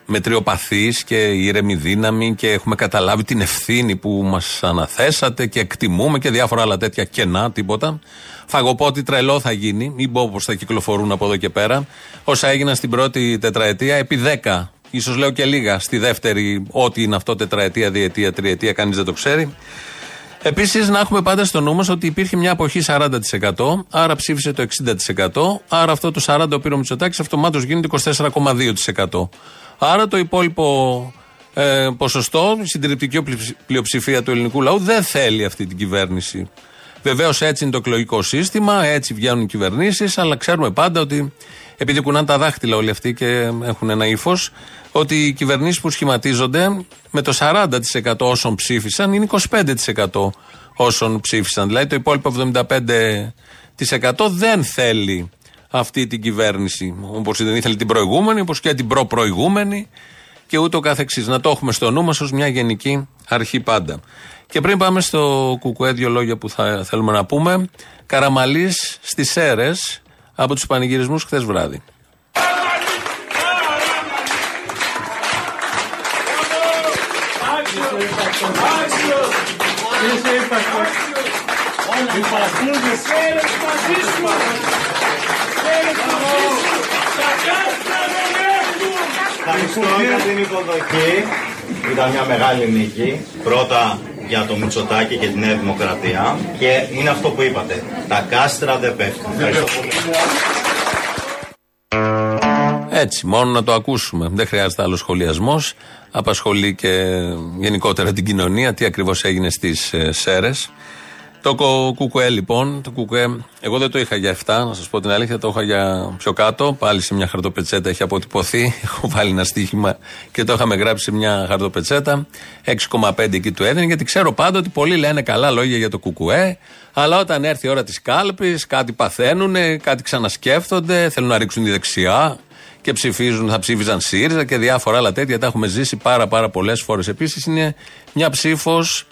με τριοπαθείς και ήρεμη δύναμη και έχουμε καταλάβει την ευθύνη που μας αναθέσατε και εκτιμούμε και διάφορα άλλα τέτοια κενά, τίποτα. Φαγοπότη τρελό θα γίνει, μην πω πώ θα κυκλοφορούν από εδώ και πέρα. Όσα έγιναν στην πρώτη τετραετία, επί δέκα, ίσως λέω και λίγα, στη δεύτερη, ό,τι είναι αυτό, τετραετία, διετία, τριετία, κανείς δεν το ξέρει. Επίσης, να έχουμε πάντα στο νου μας ότι υπήρχε μια αποχή 40%, άρα ψήφισε το 60%, άρα αυτό το 40% που πήρε ο Μητσοτάκης αυτομάτως γίνεται 24,2%. Άρα το υπόλοιπο ε, ποσοστό, η συντριπτική πλειοψηφία του ελληνικού λαού δεν θέλει αυτή την κυβέρνηση. Βεβαίως έτσι είναι το εκλογικό σύστημα, έτσι βγαίνουν οι κυβερνήσεις, αλλά ξέρουμε πάντα ότι επειδή κουνάνε τα δάχτυλα όλοι αυτοί και έχουν ένα ύφος, ότι οι κυβερνήσεις που σχηματίζονται με το 40% όσων ψήφισαν είναι 25% όσων ψήφισαν. Δηλαδή το υπόλοιπο 75% δεν θέλει αυτή την κυβέρνηση. Όπως δεν ήθελε την προηγούμενη, όπως και την προπροηγούμενη και ούτω καθεξής. Να το έχουμε στο νου μας ως μια γενική αρχή πάντα. Και πριν πάμε στο κουκουέ, δύο λόγια που θα θέλουμε να πούμε. Καραμαλής στις αίρε από τους πανηγυρισμούς χθες βράδυ. Ευχαριστώ για την υποδοχή. Ήταν μια μεγάλη νίκη. Πρώτα για το Μητσοτάκι και τη Νέα Δημοκρατία. Και είναι αυτό που είπατε. Τα κάστρα δεν πέφτουν. Ευχαριστώ πολύ. Έτσι, μόνο να το ακούσουμε. Δεν χρειάζεται άλλος σχολιασμός. Απασχολεί και γενικότερα την κοινωνία τι ακριβώς έγινε στις ΣΕΡΕ. Το κουκουέ λοιπόν, το κουκουέ, εγώ δεν το είχα για 7, να σας πω την αλήθεια, το είχα για πιο κάτω. Πάλι σε μια χαρτοπετσέτα έχει αποτυπωθεί. Έχω βάλει ένα στοίχημα και το είχαμε γράψει σε μια χαρτοπετσέτα. 6,5 εκεί του έδινε, γιατί ξέρω πάντα ότι πολλοί λένε καλά λόγια για το κουκουέ. Αλλά όταν έρθει η ώρα της κάλπης, κάτι παθαίνουν, κάτι ξανασκέφτονται, θέλουν να ρίξουν τη δεξιά και ψηφίζουν, θα ψήφιζαν ΣΥΡΙΖΑ και διάφορα άλλα τέτοια. Τα έχουμε ζήσει πάρα, πάρα πολλές φορές. Επίσης είναι μια ψήφος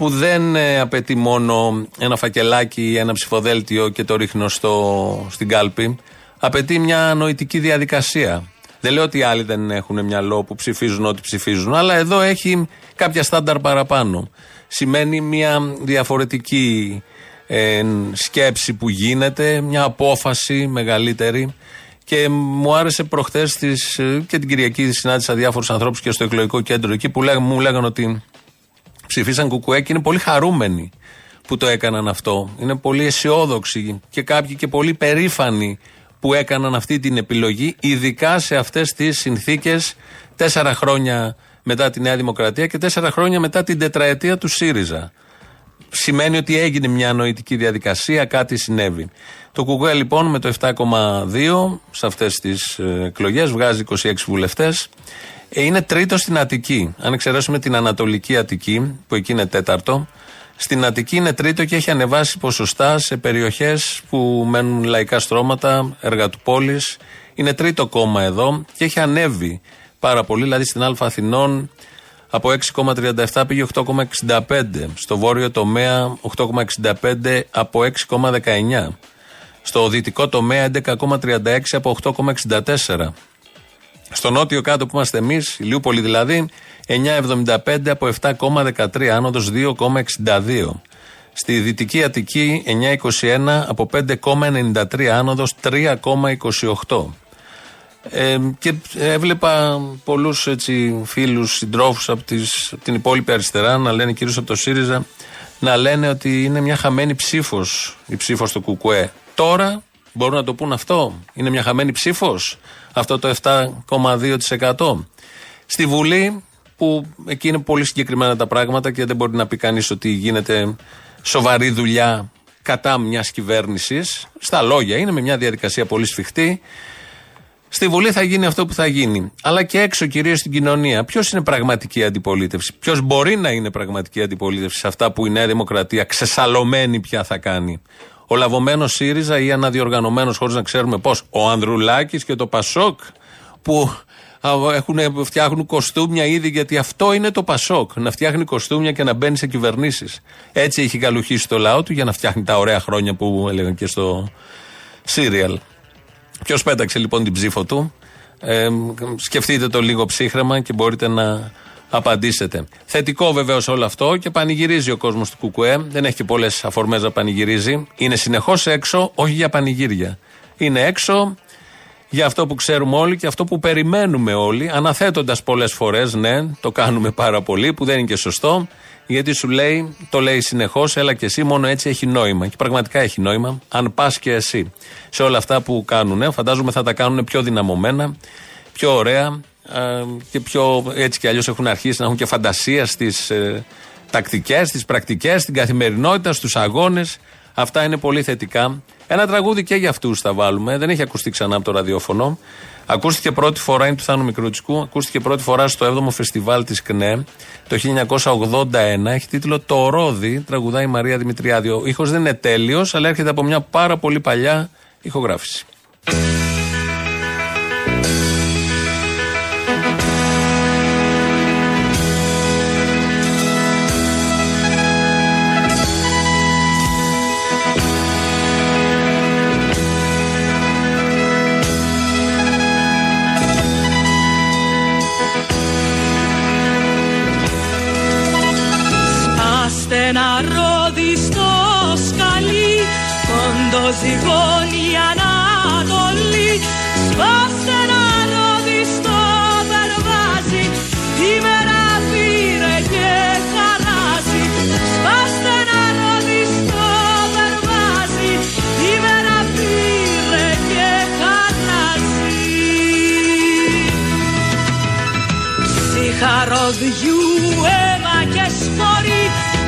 που δεν ε, απαιτεί μόνο ένα φακελάκι ή ένα ψηφοδέλτιο και το ρίχνω στο, στην κάλπη. Απαιτεί μια νοητική διαδικασία. Δεν λέω ότι οι άλλοι δεν έχουν μυαλό που ψηφίζουν ό,τι ψηφίζουν, αλλά εδώ έχει κάποια στάνταρ παραπάνω. Σημαίνει μια διαφορετική ε, σκέψη που γίνεται, μια απόφαση μεγαλύτερη. Και μου άρεσε προχθέ ε, και την Κυριακή συνάντησα διάφορους ανθρώπους και στο εκλογικό κέντρο εκεί που μου λέγανε ότι ψηφίσαν κουκουέ και είναι πολύ χαρούμενοι που το έκαναν αυτό. Είναι πολύ αισιόδοξοι και κάποιοι και πολύ περήφανοι που έκαναν αυτή την επιλογή, ειδικά σε αυτές τις συνθήκες τέσσερα χρόνια μετά τη Νέα Δημοκρατία και τέσσερα χρόνια μετά την τετραετία του ΣΥΡΙΖΑ. Σημαίνει ότι έγινε μια νοητική διαδικασία, κάτι συνέβη. Το Κουκουέ λοιπόν με το 7,2 σε αυτές τις ε, εκλογές βγάζει 26 βουλευτές. Ε, είναι τρίτο στην Αττική. Αν εξαιρέσουμε την Ανατολική Αττική, που εκεί είναι τέταρτο, στην Αττική είναι τρίτο και έχει ανεβάσει ποσοστά σε περιοχές που μένουν λαϊκά στρώματα, εργατοπόλει. Είναι τρίτο κόμμα εδώ και έχει ανέβει πάρα πολύ. Δηλαδή στην Α Αθηνών από 6,37 πήγε 8,65. Στο βόρειο τομέα 8,65 από 6,19. Στο δυτικό τομέα 11,36 από 8,64. Στο νότιο κάτω που είμαστε εμείς, Λιούπολη δηλαδή, 9,75 από 7,13, άνοδος 2,62. Στη Δυτική Αττική 9,21 από 5,93, άνοδος 3,28. Ε, και έβλεπα πολλούς φίλους, συντρόφους από, από την υπόλοιπη αριστερά να λένε, κυρίως από το ΣΥΡΙΖΑ, να λένε ότι είναι μια χαμένη ψήφος η ψήφος του Κουκουέ. Τώρα μπορούν να το πούν αυτό; Είναι μια χαμένη ψήφος; Αυτό το 7,2%. Στη Βουλή, που εκεί είναι πολύ συγκεκριμένα τα πράγματα και δεν μπορεί να πει κανείς ότι γίνεται σοβαρή δουλειά κατά μιας κυβέρνησης. Στα λόγια είναι με μια διαδικασία πολύ σφιχτή. Στη Βουλή θα γίνει αυτό που θα γίνει. Αλλά και έξω, κυρίως στην κοινωνία. Ποιος είναι πραγματική αντιπολίτευση; Ποιος μπορεί να είναι πραγματική αντιπολίτευση σε αυτά που η Νέα Δημοκρατία ξεσαλωμένη πια θα κάνει; Ο λαβωμένος ΣΥΡΙΖΑ ή αναδιοργανωμένος χωρίς να ξέρουμε πώς. Ο Ανδρουλάκης και το Πασόκ που έχουν, φτιάχνουν κοστούμια ήδη γιατί αυτό είναι το Πασόκ. Να φτιάχνει κοστούμια και να μπαίνει σε κυβερνήσεις. Έτσι έχει καλουχίσει το λαό του για να φτιάχνει τα ωραία χρόνια που έλεγαν και στο Σύριαλ. Ποιος πέταξε λοιπόν την ψήφο του; Ε, σκεφτείτε το λίγο ψύχρεμα και μπορείτε να απαντήσετε. Θετικό βεβαίως όλο αυτό και πανηγυρίζει ο κόσμος του Κουκουέ. Δεν έχει και πολλές αφορμές να πανηγυρίζει. Είναι συνεχώς έξω, όχι για πανηγύρια. Είναι έξω για αυτό που ξέρουμε όλοι και αυτό που περιμένουμε όλοι, αναθέτοντας πολλές φορές, ναι, το κάνουμε πάρα πολύ, που δεν είναι και σωστό, γιατί σου λέει, το λέει συνεχώς, έλα και εσύ, μόνο έτσι έχει νόημα. Και πραγματικά έχει νόημα, αν πας και εσύ σε όλα αυτά που κάνουν. Φαντάζομαι θα τα κάνουν πιο δυναμωμένα, πιο ωραία, και πιο έτσι κι αλλιώς έχουν αρχίσει να έχουν και φαντασία στις ε, τακτικές, στις πρακτικές, στην καθημερινότητα, στους αγώνες. Αυτά είναι πολύ θετικά. Ένα τραγούδι και για αυτούς θα βάλουμε. Δεν έχει ακουστεί ξανά από το ραδιόφωνο. Ακούστηκε πρώτη φορά, είναι του Θάνου Μικρούτσικου. Ακούστηκε πρώτη φορά στο 7ο φεστιβάλ της ΚΝΕ το 1981. Έχει τίτλο Το Ρόδι. Τραγουδάει η Μαρία Δημητριάδη. Ο ήχος δεν είναι τέλειος, αλλά έρχεται από μια πάρα πολύ παλιά ηχογράφηση. Ψυχαροδιού αίμα και σπόρι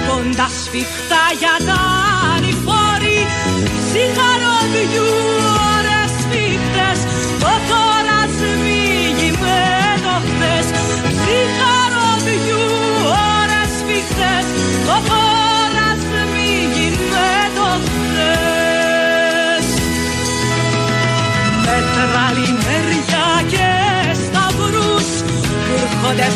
Κοντά σφιχτά για τα ανηφόρη. Ψυχαροδιού ώρες σφιχτές Το τώρα σμίγει με το χθες Ψυχαροδιού ώρες σφιχτές Το τώρα σμίγει με το χθες. Με τραλιμέρια και σταυρούς που έρχονται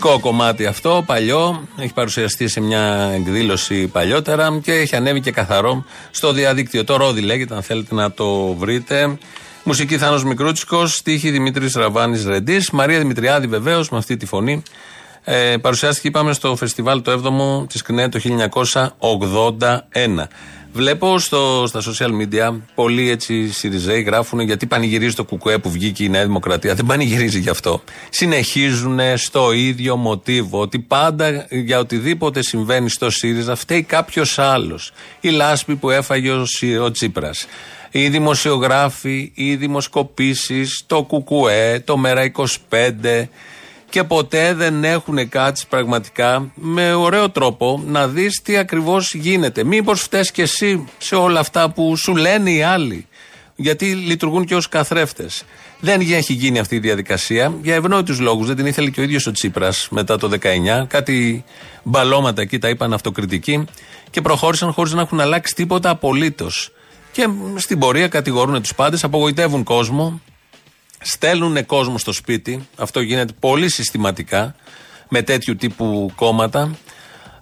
Κοίτα Συλλεκτικό κομμάτι αυτό, παλιό. Έχει παρουσιαστεί σε μια εκδήλωση παλιότερα και έχει ανέβει και καθαρό στο διαδίκτυο. Το Ρόδι λέγεται, αν θέλετε να το βρείτε. Μουσική Θάνος Μικρούτσικος, στίχη Δημήτρης Ραβάνης Ρεντής, Μαρία Δημητριάδη βεβαίως με αυτή τη φωνή. Ε, παρουσιάστηκε, είπαμε, στο φεστιβάλ το 7ο της ΚΝΕ το 1981. Βλέπω στο, στα social media πολλοί έτσι Σιριζέοι γράφουν γιατί πανηγυρίζει το κουκουέ που βγήκε η Νέα Δημοκρατία. Δεν πανηγυρίζει γι' αυτό. Συνεχίζουν στο ίδιο μοτίβο ότι πάντα για οτιδήποτε συμβαίνει στο ΣΥΡΙΖΑ φταίει κάποιος άλλος. Η λάσπη που έφαγε ο, Σι- ο Τσίπρας οι δημοσιογράφοι, οι δημοσκοπήσεις, το κουκουέ, το Μέρα 25 και ποτέ δεν έχουν κάτσει πραγματικά με ωραίο τρόπο να δεις τι ακριβώς γίνεται. Μήπως φταίς και εσύ σε όλα αυτά που σου λένε οι άλλοι. Γιατί λειτουργούν και ως καθρέφτες. Δεν έχει γίνει αυτή η διαδικασία για ευνόητους λόγους. Δεν την ήθελε και ο ίδιος ο Τσίπρας μετά το 19. Κάτι μπαλώματα εκεί τα είπαν αυτοκριτικοί και προχώρησαν χωρίς να έχουν αλλάξει τίποτα απολύτως. Και στην πορεία κατηγορούν τους πάντες, απογοητεύουν κόσμο, στέλνουν κόσμο στο σπίτι. Αυτό γίνεται πολύ συστηματικά με τέτοιου τύπου κόμματα.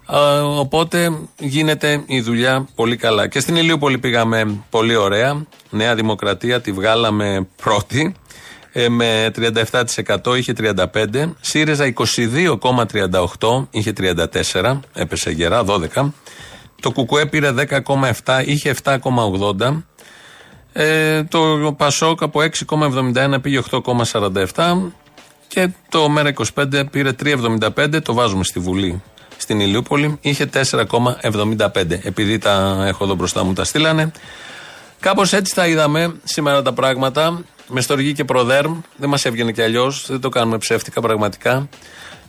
Α, οπότε γίνεται η δουλειά πολύ καλά. Και στην Ηλίουπολη πήγαμε πολύ ωραία. Νέα Δημοκρατία τη βγάλαμε πρώτη. ε, με 37% είχε 35%. ΣΥΡΙΖΑ 22,38% είχε 34%. Έπεσε γερά, 12%. Το ΚΚΕ πήρε 10,7%, είχε 7,80%. Ε, το Πασόκ από 6,71 πήγε 8,47 και το ΜΕΡΑ25 πήρε 3,75, το βάζουμε στη Βουλή στην Ηλιούπολη, είχε 4,75. Επειδή τα έχω εδώ μπροστά μου, τα στείλανε. Κάπως έτσι τα είδαμε σήμερα τα πράγματα. Με στοργή και προδέρμ. Δεν μας έβγαινε κι αλλιώς. Δεν το κάνουμε ψεύτικα πραγματικά.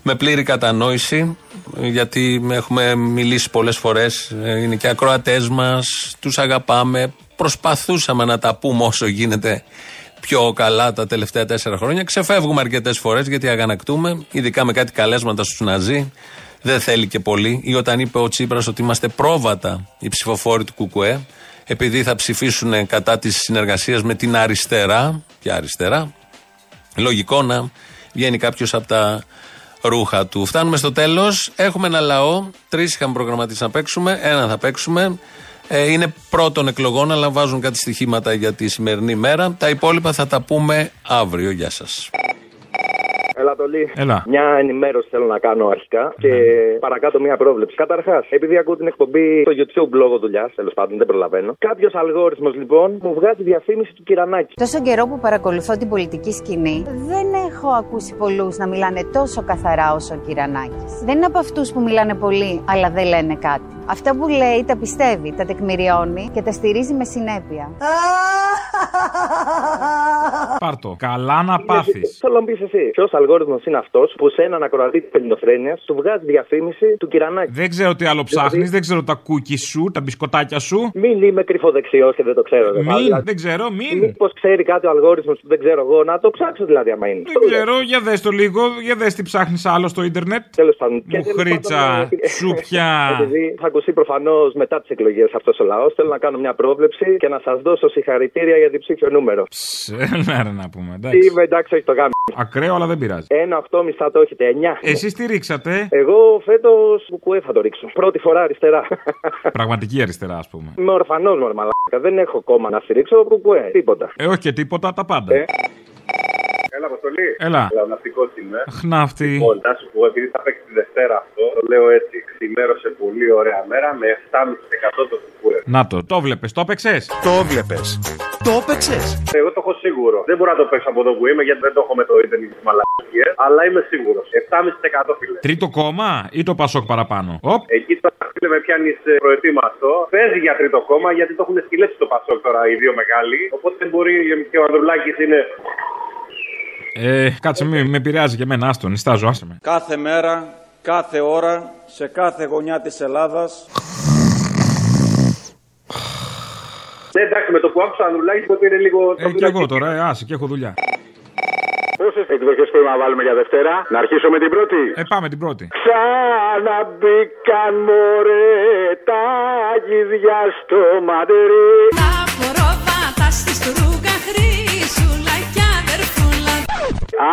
Με πλήρη κατανόηση. Γιατί έχουμε μιλήσει πολλές φορές. Είναι και ακροατές μας. Τους αγαπάμε. Προσπαθούσαμε να τα πούμε όσο γίνεται πιο καλά τα τελευταία τέσσερα χρόνια. Ξεφεύγουμε αρκετές φορές γιατί αγανακτούμε, ειδικά με κάτι καλέσματα στους Ναζί. Δεν θέλει και πολύ. Ή όταν είπε ο Τσίπρας ότι είμαστε πρόβατα οι ψηφοφόροι του Κουκουέ, επειδή θα ψηφίσουν κατά της συνεργασίας με την αριστερά. και αριστερά. Λογικό να βγαίνει κάποιος από τα ρούχα του. Φτάνουμε στο τέλος. Έχουμε ένα λαό. Τρεις είχαμε προγραμματίσει να παίξουμε. Ένα θα παίξουμε. Ε, είναι πρώτων εκλογών, αλλά βάζουν κάτι στοιχήματα για τη σημερινή μέρα. Τα υπόλοιπα θα τα πούμε αύριο. Γεια σας. Έλα, Τολί. Έλα. Μια ενημέρωση θέλω να κάνω αρχικά και παρακάτω μια πρόβλεψη. Καταρχάς, επειδή ακούω την εκπομπή στο YouTube λόγω δουλειάς, τέλος πάντων δεν προλαβαίνω. Κάποιος αλγόριθμος λοιπόν μου βγάζει διαφήμιση του κυρανάκι. Τόσο καιρό που παρακολουθώ την πολιτική σκηνή, δεν έχω ακούσει πολλούς να μιλάνε τόσο καθαρά όσο ο Κυρανάκης. Δεν είναι από αυτούς που μιλάνε πολύ, αλλά δεν λένε κάτι. Αυτά που λέει τα πιστεύει, τα τεκμηριώνει και τα στηρίζει με συνέπεια. Πάρτο. Καλά να πάθεις. Θέλω να μου πεις εσύ, ποιος αλγόριθμος είναι αυτός που σε έναν ακροατή της ελληνοφρένειας του βγάζει διαφήμιση του κυρανάκι. Δεν ξέρω τι άλλο ψάχνεις, δεν ξέρω τα κούκι σου, τα μπισκοτάκια σου. Μην είμαι κρυφοδεξιό και δεν το ξέρω. δε. Μην, Δηλαδή, δεν ξέρω, μην. Μήπως ξέρει κάτι ο αλγόριθμος που δεν ξέρω εγώ, να το ψάξω δηλαδή άμα είναι. Δεν ξέρω, για δες το λίγο, για δες τι ψάχνεις άλλο στο ίντερνετ. Τέλος πάντων. Και Μου τέλος χρήτσα, πάντων, ε, σούπια. Επειδή θα ακουστεί προφανώς μετά τις εκλογές αυτός ο λαός, θέλω να κάνω μια πρόβλεψη και να σας δώσω συγχαρητήρια για την ψήφιο νούμερο. Ναι, ρε, να πούμε. Εντάξει. Είμαι εντάξει, όχι το γάμι. Ακραίο, αλλά δεν πειράζει. Ένα 8,5 θα το έχετε, 9. Εσείς τι ρίξατε; Εγώ φέτος κουκουέ θα το ρίξω. Πρώτη φορά αριστερά. Πραγματική αριστερά, ας πούμε. Είμαι ορφανό μου, ρε μαλάκα. Δεν έχω κόμμα να στηρίξω κουκουέ. Τίποτα. Ε, όχι και τίποτα, τα πάντα. Ε. Έλα, Αποστολή. Έλα. Ναυτικό είμαι. Χνάφτη. Λοιπόν, να σου πω, επειδή θα παίξει τη Δευτέρα αυτό, το λέω έτσι, ξημέρωσε πολύ ωραία μέρα με 7,5% το κουκουέ. Να το, το βλέπες, το έπαιξες; Το βλέπει. Το έπαιξες. Εγώ το έχω σίγουρο. Δεν μπορώ να το παίξω από εδώ που είμαι γιατί δεν το έχω με το ίντερνετ της μαλακίε, αλλά είμαι σίγουρος. 7,5% φίλε. Τρίτο κόμμα ή το Πασόκ παραπάνω; Οπ. Εκεί τώρα φίλε με πιάνεις προετοίμαστο. Παίζει για τρίτο κόμμα γιατί το έχουν σκυλέψει το Πασόκ τώρα οι δύο μεγάλοι. Οπότε δεν μπορεί και ο Ανδρουλάκης είναι. Ε, κάτσε, μην με επηρεάζει και εμένα, άστον, νιστάζω, άσε με. Κάθε μέρα, κάθε ώρα, σε κάθε γωνιά της Ελλάδας Ναι, εντάξει, με το που άκουσα Ανδρουλάκη τότε είναι λίγο. Ε, και εγώ τώρα, ε, άσε, και έχω δουλειά. Πόσε εκδοχές πρέπει να βάλουμε για Δευτέρα, να αρχίσω με την πρώτη. Ε, πάμε την πρώτη. Ξαναμπήκαν μωρέ τα γυδιά στο μαντερί. Τα προβάτα στη στρούγκα χρήσουλα κι αδερφούλα.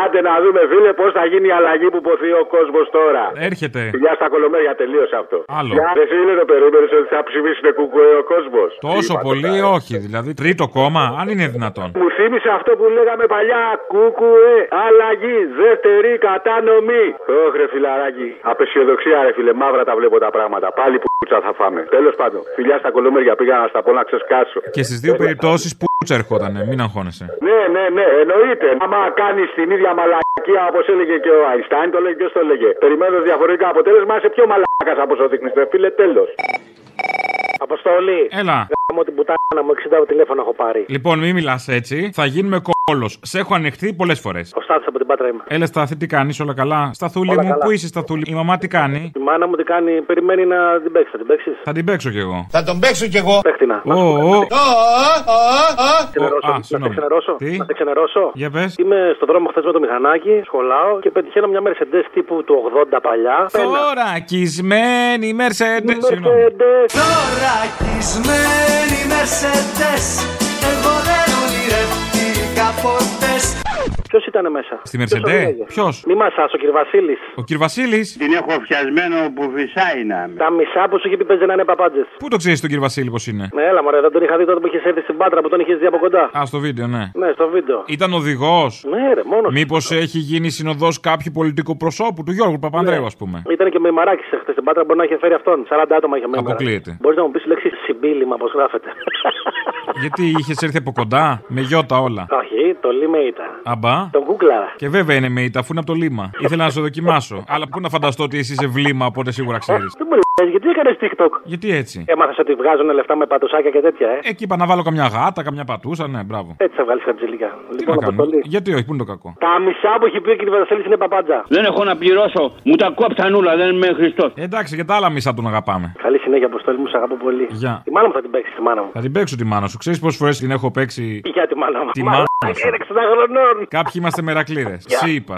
Άντε να δούμε, φίλε, πώς θα γίνει η αλλαγή που ποθεί ο κόσμος τώρα. Έρχεται. Φιλιά στα κολομέρια, τελείωσε αυτό. Άλλο. Δεν φίλε, το περίμενες ότι θα ψηφίσουν κουκουέ ο κόσμος. Τόσο πολύ, όχι. Δηλαδή, τρίτο κόμμα, αν είναι δυνατόν. Μου θύμισε αυτό που λέγαμε παλιά. Κούκουε, αλλαγή, δεύτερη κατανομή. Ωχ, ρε φιλαράκι. Απεσιοδοξία, ρε φίλε, μαύρα τα βλέπω τα πράγματα. Πάλι που θα φάμε. Τέλος πάντων, φιλιά στα κολομέρια πήγα να στα πω να ξεσκάσω. Και στις δύο περιπτώσεις που ερχότανε, μην αγχώνεσαι. Ναι, ναι, ναι, εννοείται. Άμα κάνεις την ίδια μαλακία όπως έλεγε και ο Αϊνστάιν, το λέγε και το έλεγε. Περιμένω διαφορετικό αποτέλεσμα, είσαι πιο μαλάκας από όσο δείχνεις, φίλε, τέλος. Αποστολή. Έλα. Γάμο την πουτάνα μου, 60 τηλέφωνο έχω πάρει. Λοιπόν, μην μιλάς έτσι, θα γίνουμε κόλος. Σε έχω ανοιχτεί πολλές φορές. Ο Στάθη από την Πάτρα είμαι. Έλα, Στάθη, τι κάνεις, όλα καλά; Σταθούλη Όλα μου, καλά. πού είσαι, Σταθούλη; Η μαμά τι κάνει; Η μάνα μου τι κάνει, περιμένει να την παίξει. Θα την παίξει. Θα την παίξω κι εγώ. Θα τον παίξω κι εγώ. Παίχτη να. Ω, ω. Ξενερώσω. Α, Να σε συγγνώμη. ξενερώσω. Τι; Να σε ξενερώσω. Για πες. Είμαι στο δρόμο χθες με το μηχανάκι, σχολάω και πετυχαίνω μια Mercedes τύπου του 80 παλιά. Θωρακισμένη Mercedes. Συγγνώμη. Θωρακισμένη Mercedes. Εγώ δεν ονειρεύτηκα ποτέ Ποιος ήταν μέσα; Στη Μερσεντέ; Ποιος; Μη μασάς, ο κ. Βασίλης. Ο κ. Βασίλης; Την έχω φτιασμένο που φυσάει να είμαι. Τα μισά που σου είχε πει παίζει να είναι παπάντζες. Πού το ξέρεις τον κ. Βασίλη πώς είναι; Ναι, έλα μωρέ, δεν τον είχα δει τότε που είχε έρθει στην Πάτρα που τον είχες δει από κοντά. Α, στο βίντεο, ναι. Ναι, στο βίντεο. Ήταν οδηγός. Ναι, ρε, μόνος. Μήπως έχει γίνει συνοδός κάποιου πολιτικού προσώπου, του Γιώργου Παπανδρέου, ας πούμε. Ήταν και με μαράκι σε χτε στην Πάτρα, μπορεί να είχε φέρει αυτόν. 40 άτομα είχε μέσα. Αποκλείεται. Μπορείς να μου πεις λέξη συμπίλημα, πώς γράφεται. Γιατί είχες έρθει από κοντά, με γιώτα όλα. Όχι, το λίμε ήταν. Αμπά. Τον κούκλαρα. Και βέβαια είναι με ήττα, αφού είναι από το λίμα. Ήθελα να σε δοκιμάσω. Αλλά πού να φανταστώ ότι εσύ είσαι βλήμα, οπότε σίγουρα ξέρεις. Δεν μου λες, γιατί έκανες TikTok; Γιατί έτσι; Έμαθες ότι βγάζουν λεφτά με πατουσάκια και τέτοια, ε; Εκεί είπα να βάλω καμιά γάτα, καμιά πατούσα, ναι, μπράβο. Έτσι θα βγάλεις χατζηλικά. Τι Λοιπόν, να κάνω. αποστολή. Γιατί όχι, πού είναι το κακό; Τα μισά που έχει πει ο κ. Βασίλη είναι παπάντζα. Δεν έχω να πληρώσω. Μου τα κόψαν όλα, δεν είμαι Χριστός. Ε, εντάξει, και τα άλλα μισά τον αγαπάμε. Καλή συνέχεια, Αποστολή μου, σε αγαπώ πολύ. Γεια. Η μάνα μου θα την παίξεις τη μάνα μου. Θα την παίξω τη μάνα σου. Ξέρεις πόσες φορές την έχω παίξει. Για τη μάνα μου. Τη μάνα σου; Είναι 60 χρονών. Κάποιοι είμαστε μερακλείδες. Γεια. Σύπα.